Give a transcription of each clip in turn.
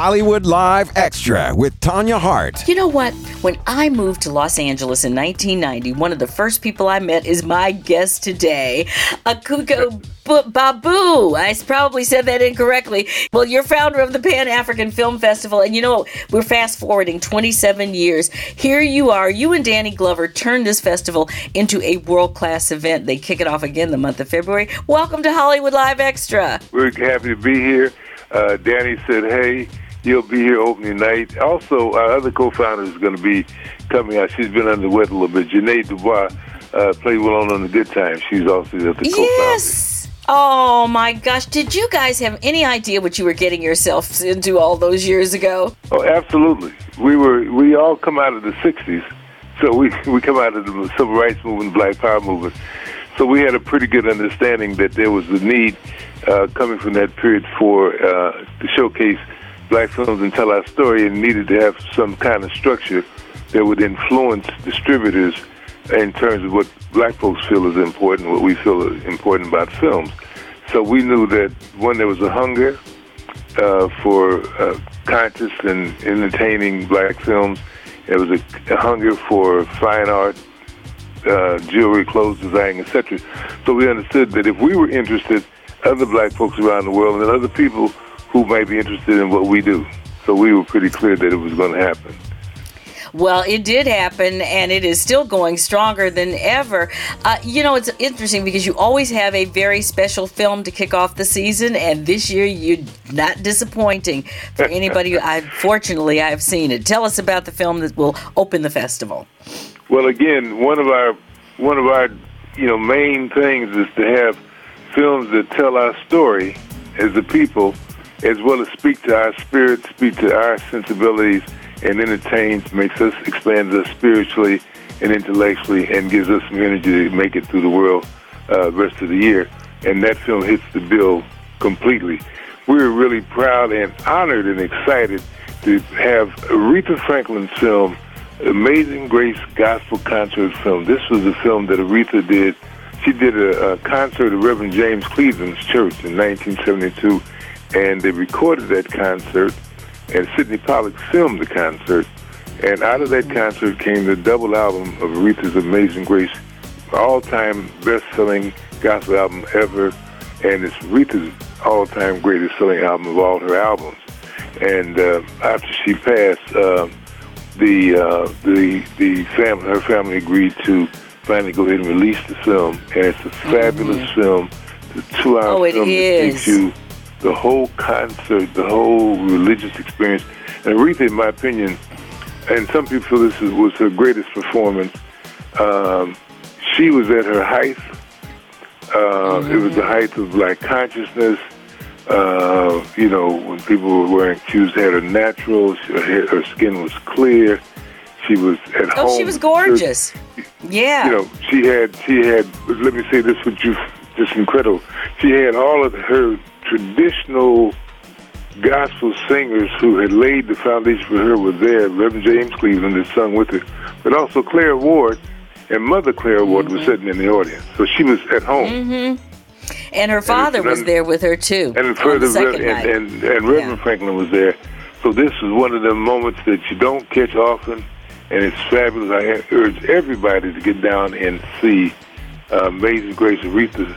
Hollywood Live Extra with Tanya Hart. You know what? When I moved to Los Angeles in 1990, one of the first people I met is my guest today, Akuko B- Babu. I probably said that incorrectly. Well, you're founder of the Pan African Film Festival, and you know, we're fast forwarding 27 years. Here you are. You and Danny Glover turned this festival into a world class event. They kick it off again the month of February. Welcome to Hollywood Live Extra. We're happy to be here. Uh, Danny said, hey, you'll be here opening night. Also, our other co-founder is going to be coming out. She's been under the weather a little bit. Ja'Net DuBois uh, played well on the Good Time. She's also at the co-founder. Yes. Oh my gosh! Did you guys have any idea what you were getting yourselves into all those years ago? Oh, absolutely. We were. We all come out of the *60s, so we we come out of the civil rights movement, Black Power movement. So we had a pretty good understanding that there was a need uh, coming from that period for uh, to showcase black films and tell our story, and needed to have some kind of structure that would influence distributors in terms of what black folks feel is important, what we feel is important about films. So we knew that when there was a hunger uh, for uh, conscious and entertaining black films, there was a, a hunger for fine art, uh, jewelry, clothes design, etc. So we understood that if we were interested, other black folks around the world and other people who might be interested in what we do. So we were pretty clear that it was going to happen. Well, it did happen, and it is still going stronger than ever. Uh, you know, it's interesting because you always have a very special film to kick off the season, and this year you're not disappointing for anybody. I fortunately I've seen it. Tell us about the film that will open the festival. Well, again, one of our one of our you know main things is to have films that tell our story as a people, as well as speak to our spirit, speak to our sensibilities and entertains, makes us, expands us spiritually and intellectually, and gives us some energy to make it through the world uh, rest of the year. And that film hits the bill completely. We're really proud and honored and excited to have Aretha Franklin's film, Amazing Grace Gospel Concert Film. This was a film that Aretha did. She did a, a concert at Reverend James Cleveland's church in 1972, and they recorded that concert and Sydney Pollack filmed the concert. And out of that concert came the double album of Aretha's Amazing Grace, all-time best-selling gospel album ever, and it's Aretha's all-time greatest selling album of all her albums. And uh, after she passed, uh, the uh, the the family, her family agreed to finally go ahead and release the film, and it's a fabulous mm-hmm. film. The two-hour oh, film is. that takes you the whole concert, the whole religious experience. And Aretha, in my opinion, and some people feel this was her greatest performance. Um, she was at her height. Uh, mm-hmm. It was the height of black consciousness. Uh, you know, when people were wearing shoes, had her natural. Her, hair, her skin was clear. She was at oh, home. she was gorgeous. yeah. You know, she had. She had. Let me say this with you, just incredible. She had all of her traditional gospel singers who had laid the foundation for her were there. Reverend James Cleveland had sung with her, but also Clara Ward and Mother Clara Ward mm-hmm. was sitting in the audience. So she was at home. Mm-hmm. And her father and was there with her too. And further, and, and, and, Reverend yeah. Franklin was there. So this is one of the moments that you don't catch often, and it's fabulous. I urge everybody to get down and see uh, Amazing Grace Aretha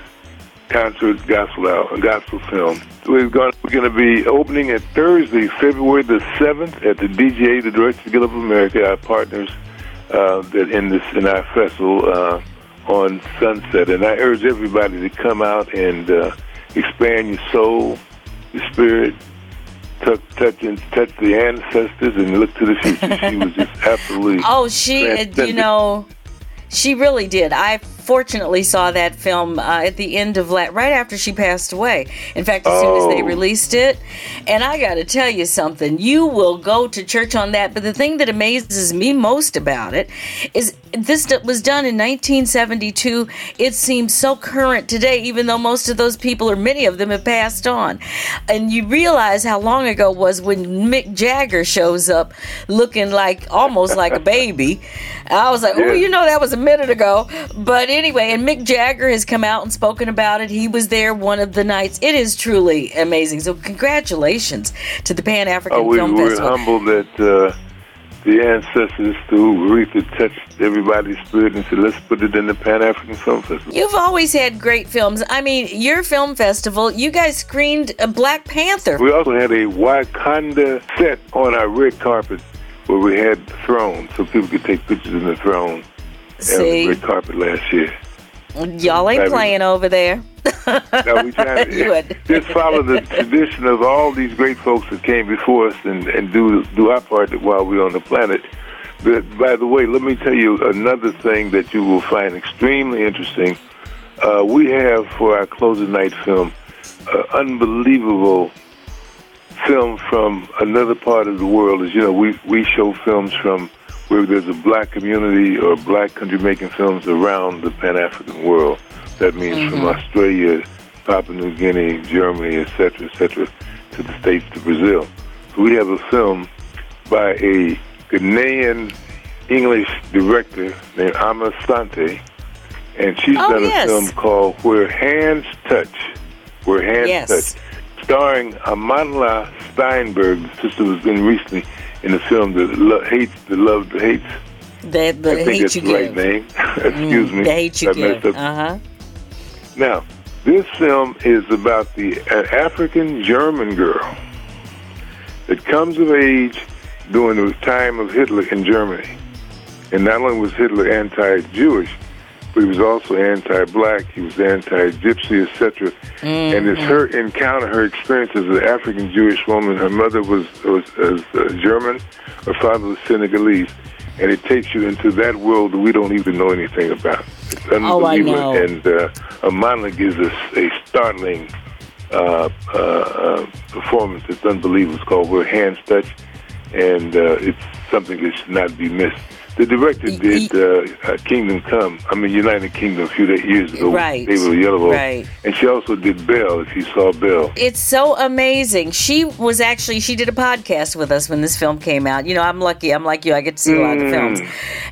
concert gospel album, gospel film. We're going, we're going to be opening at Thursday, February the 7th at the DGA, the Directors Guild of America, our partners uh, that in this in our festival uh, on Sunset. And I urge everybody to come out and uh, expand your soul, your spirit, touch, touch, and touch the ancestors and look to the future. she was just absolutely. Oh, she, you know, she really did. I fortunately saw that film uh, at the end of la- right after she passed away. In fact, as oh. soon as they oh. released it, and I got to tell you something, you will go to church on that. But the thing that amazes me most about it is this was done in 1972. It seems so current today, even though most of those people, or many of them, have passed on. And you realize how long ago it was when Mick Jagger shows up looking like almost like a baby. I was like, oh, you know, that was a minute ago, but anyway, and Mick Jagger has come out and spoken about it. He was there one of the nights. It is truly amazing. So congratulations to the Pan African oh, we, Film we're Festival. humbled that uh, the ancestors through Aretha touched everybody's spirit and said, let's put it in the Pan African Film Festival. You've always had great films. I mean, your film festival, you guys screened uh, Black Panther. We also had a Wakanda set on our red carpet where we had the throne so people could take pictures in the throne. See, red carpet last year. y'all ain't playing over there. Now we try You to just follow the tradition of all these great folks that came before us and, and do do our part while we're on the planet. But by the way, let me tell you another thing that you will find extremely interesting. Uh, we have for our closing night film, uh, unbelievable film from another part of the world. As you know, we we show films from where there's a black community or black country making films around the Pan African world. That means from mm-hmm. Australia, Papua New Guinea, Germany, etc., etc., to the States, to Brazil. So we have a film by a Ghanaian English director named Amma Asante, and she's Oh, done yes. a film called Where Hands Touch. Where Hands Yes. Touch, starring Amandla Stenberg. The sister was in recently in the film The Lo- Hates, The Love, The Hates. The, the I think hate that's you the right give. name. Excuse me. The hate you messed give. up. Uh huh. Now, this film is about the uh, African German girl that comes of age during the time of Hitler in Germany. And not only was Hitler anti-Jewish, but he was also anti-black, he was anti-gypsy, etc. And it's her encounter, her experience as an African Jewish woman. Her mother was was, was uh, German, her father was Senegalese, and it takes you into that world that we don't even know anything about. It's Oh, I unbelievable. know. And uh, gives us a startling uh, uh, uh, performance. It's unbelievable. It's called Where Hands Touch, and uh, it's something that should not be missed. The director did uh, uh, Kingdom Come, I mean United Kingdom a few years ago. Right. David Oyelowo. Right. And she also did Belle, if you saw Belle. It's so amazing. She was actually she did a podcast with us when this film came out. You know, I'm lucky. I'm like you. I get to see a lot of the films,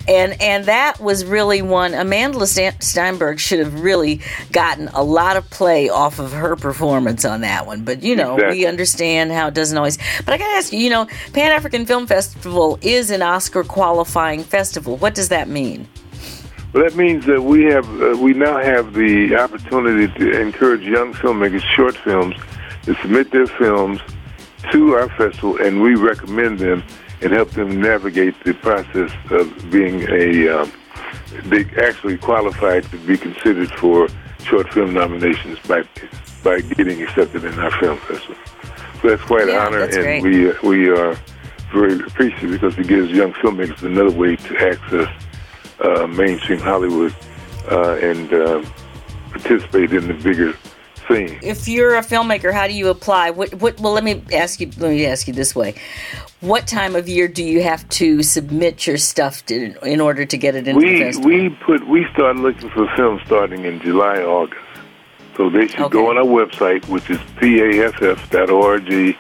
and and that was really one. Amandla Stenberg should have really gotten a lot of play off of her performance on that one. But you know, Exactly. we understand how it doesn't always. But I got to ask you. You know, Pan African Film Festival is an Oscar qualifying festival. What does that mean? Well, that means that we have uh, we now have the opportunity to encourage young filmmakers, short films, to submit their films to our festival, and we recommend them and help them navigate the process of being a. Um, they actually qualified to be considered for short film nominations by by getting accepted in our film festival. So that's quite Yeah, an honor, and great. we uh, we are very appreciative because it gives young filmmakers another way to access uh, mainstream Hollywood uh, and uh, participate in the bigger scene. if you're a filmmaker, how do you apply? What, what? Well, let me ask you. Let me ask you this way: What time of year do you have to submit your stuff to, in order to get it into the We festival? we put we start looking for films starting in July August, so they should Okay. go on our website, which is paff.org,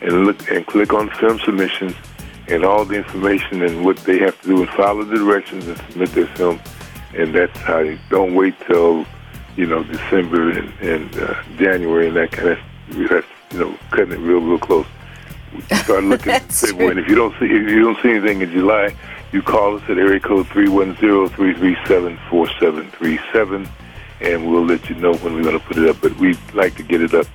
and look and click on film submissions and all the information and what they have to do and follow the directions and submit their film. And that's how you don't wait till you know December and, and uh, January and that kind of that's you know cutting it real real close. Start looking in That's February, and if you don't see if you don't see anything in July, you call us at area code 310-337-4737, and we'll let you know when we're going to put it up. But we'd like to get it up,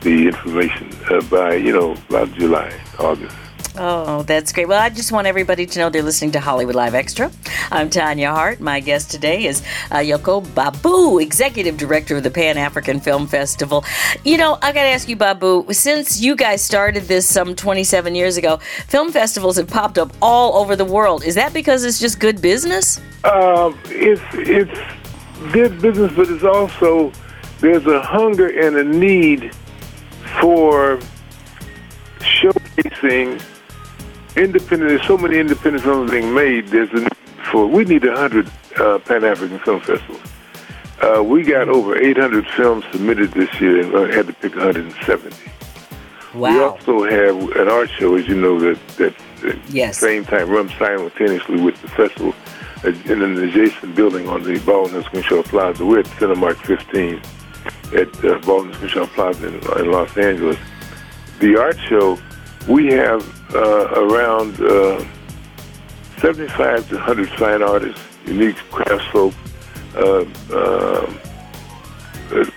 the information, uh, by, you know, about July, August. Oh, that's great. Well, I just want everybody to know they're listening to Hollywood Live Extra. I'm Tanya Hart. My guest today is uh, Ayuko Babu, Executive Director of the Pan African Film Festival. You know, I got to ask you, Babu, since you guys started this some 27 years ago, film festivals have popped up all over the world. Is that because it's just good business? Um, it's it's good business, but it's also there's a hunger and a need for showcasing independent. There's so many independent films being made. There's a need for we need a hundred uh, Pan African film festivals. Uh, we got over 800 films submitted this year, and uh, had to pick 170. Wow. We also have an art show, as you know, that that at Yes. same time runs simultaneously with the festival. in an adjacent building on the Baldwin Screnshaw Plaza. We're at Cinemark 15 at uh, Baldwin Screnshaw Plaza in, in, Los Angeles. The art show, we have uh, around uh, 75 to 100 fine artists, unique craftsfolk, uh, uh,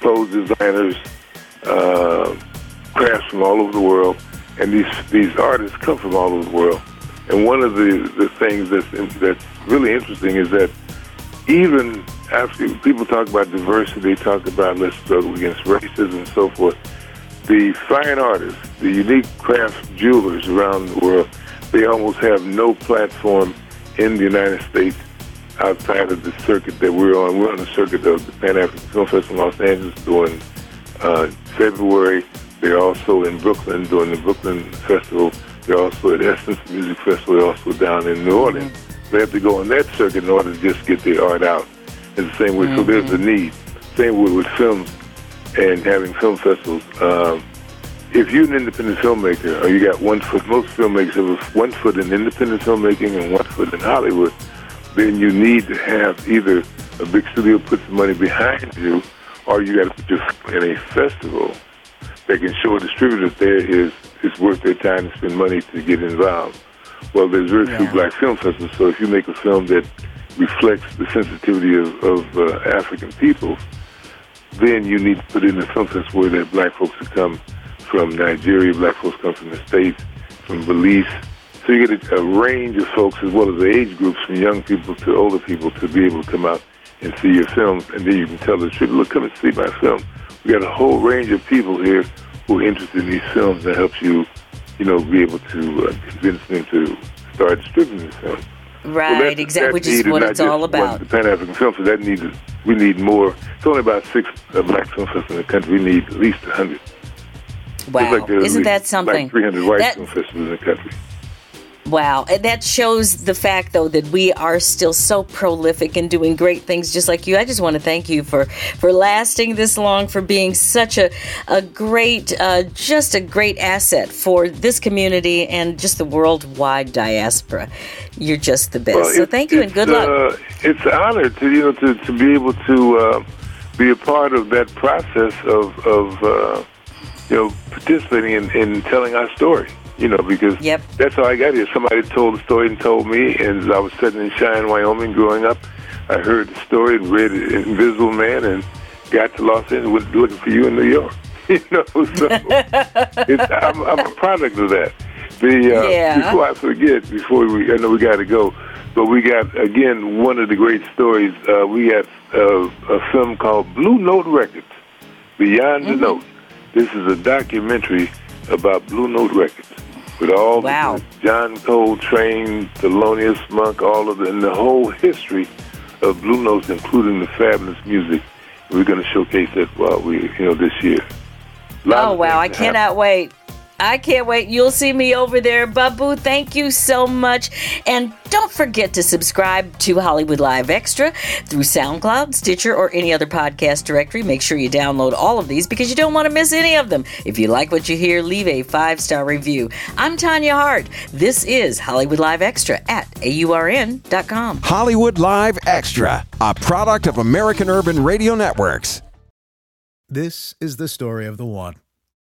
clothes designers, uh, crafts from all over the world, and these these artists come from all over the world. And one of the, the things that's that's really interesting is that even after people talk about diversity, talk about let's struggle against racism and so forth, the fine artists, the unique craft jewelers around the world, they almost have no platform in the United States outside of the circuit that we're on. We're on the circuit of the Pan African Film Festival in Los Angeles during uh, February. They're also in Brooklyn during the Brooklyn Festival. They're also at Essence Music Festival. They're also down in New Orleans. Mm-hmm. They have to go on that circuit in order to just get their art out. In the same way, mm-hmm. so there's a need. Same way with films and having film festivals. Um, if you're an independent filmmaker, or you got one foot, most filmmakers have one foot in independent filmmaking and one foot in Hollywood then you need to have either a big studio put some money behind you, or you got to put your in a festival that can show a distributor that there is it's worth their time to spend money to get involved. Well, there's very yeah. few black film festivals, so if you make a film that reflects the sensitivity of, of uh, African people, then you need to put in a festival where that black folks come from Nigeria, black folks come from the States, from Belize, so you get a, a range of folks as well as the age groups from young people to older people to be able to come out and see your films, and then you can tell the truth. Look, come and see my film. We got a whole range of people here who are interested in these films that helps you, you know, be able to uh, convince them to start distributing the film. Right, exactly, which is what it's all about. The Pan African Film Festival, that needs, we need more. It's only about six uh, black film festivals in the country. We need at least 100. Wow, like isn't that something? Like 300 white that, film festivals in the country. Wow. And that shows the fact, though, that we are still so prolific and doing great things just like you. I just want to thank you for, for lasting this long, for being such a, a great, uh, just a great asset for this community and just the worldwide diaspora. You're just the best. Well, so thank you and good luck. Uh, it's an honor to, you know, to, to be able to uh, be a part of that process of, of uh, you know, participating in, in telling our story you know, because yep. that's how I got here. Somebody told the story and told me, and I was sitting in Cheyenne, Wyoming, growing up, I heard the story and read Invisible Man, and got to Los Angeles looking for you in New York. you know, so it's, I'm, I'm, a product of that. The uh, yeah. before I forget, before we, I know we got to go, but we got again one of the great stories. Uh, we got uh, a film called Blue Note Records, Beyond mm-hmm. the Note. This is a documentary about Blue Note Records with all wow. the John Coltrane, Thelonious Monk, all of the, and the whole history of Blue Notes, including the fabulous music. We're going to showcase that while we, you know, this year. Oh wow! I cannot happen. wait. I can't wait. You'll see me over there. Babu, thank you so much. And don't forget to subscribe to Hollywood Live Extra through SoundCloud, Stitcher, or any other podcast directory. Make sure you download all of these because you don't want to miss any of them. If you like what you hear, leave a five star review. I'm Tanya Hart. This is Hollywood Live Extra at AURN.com. Hollywood Live Extra, a product of American Urban Radio Networks. This is the story of the one.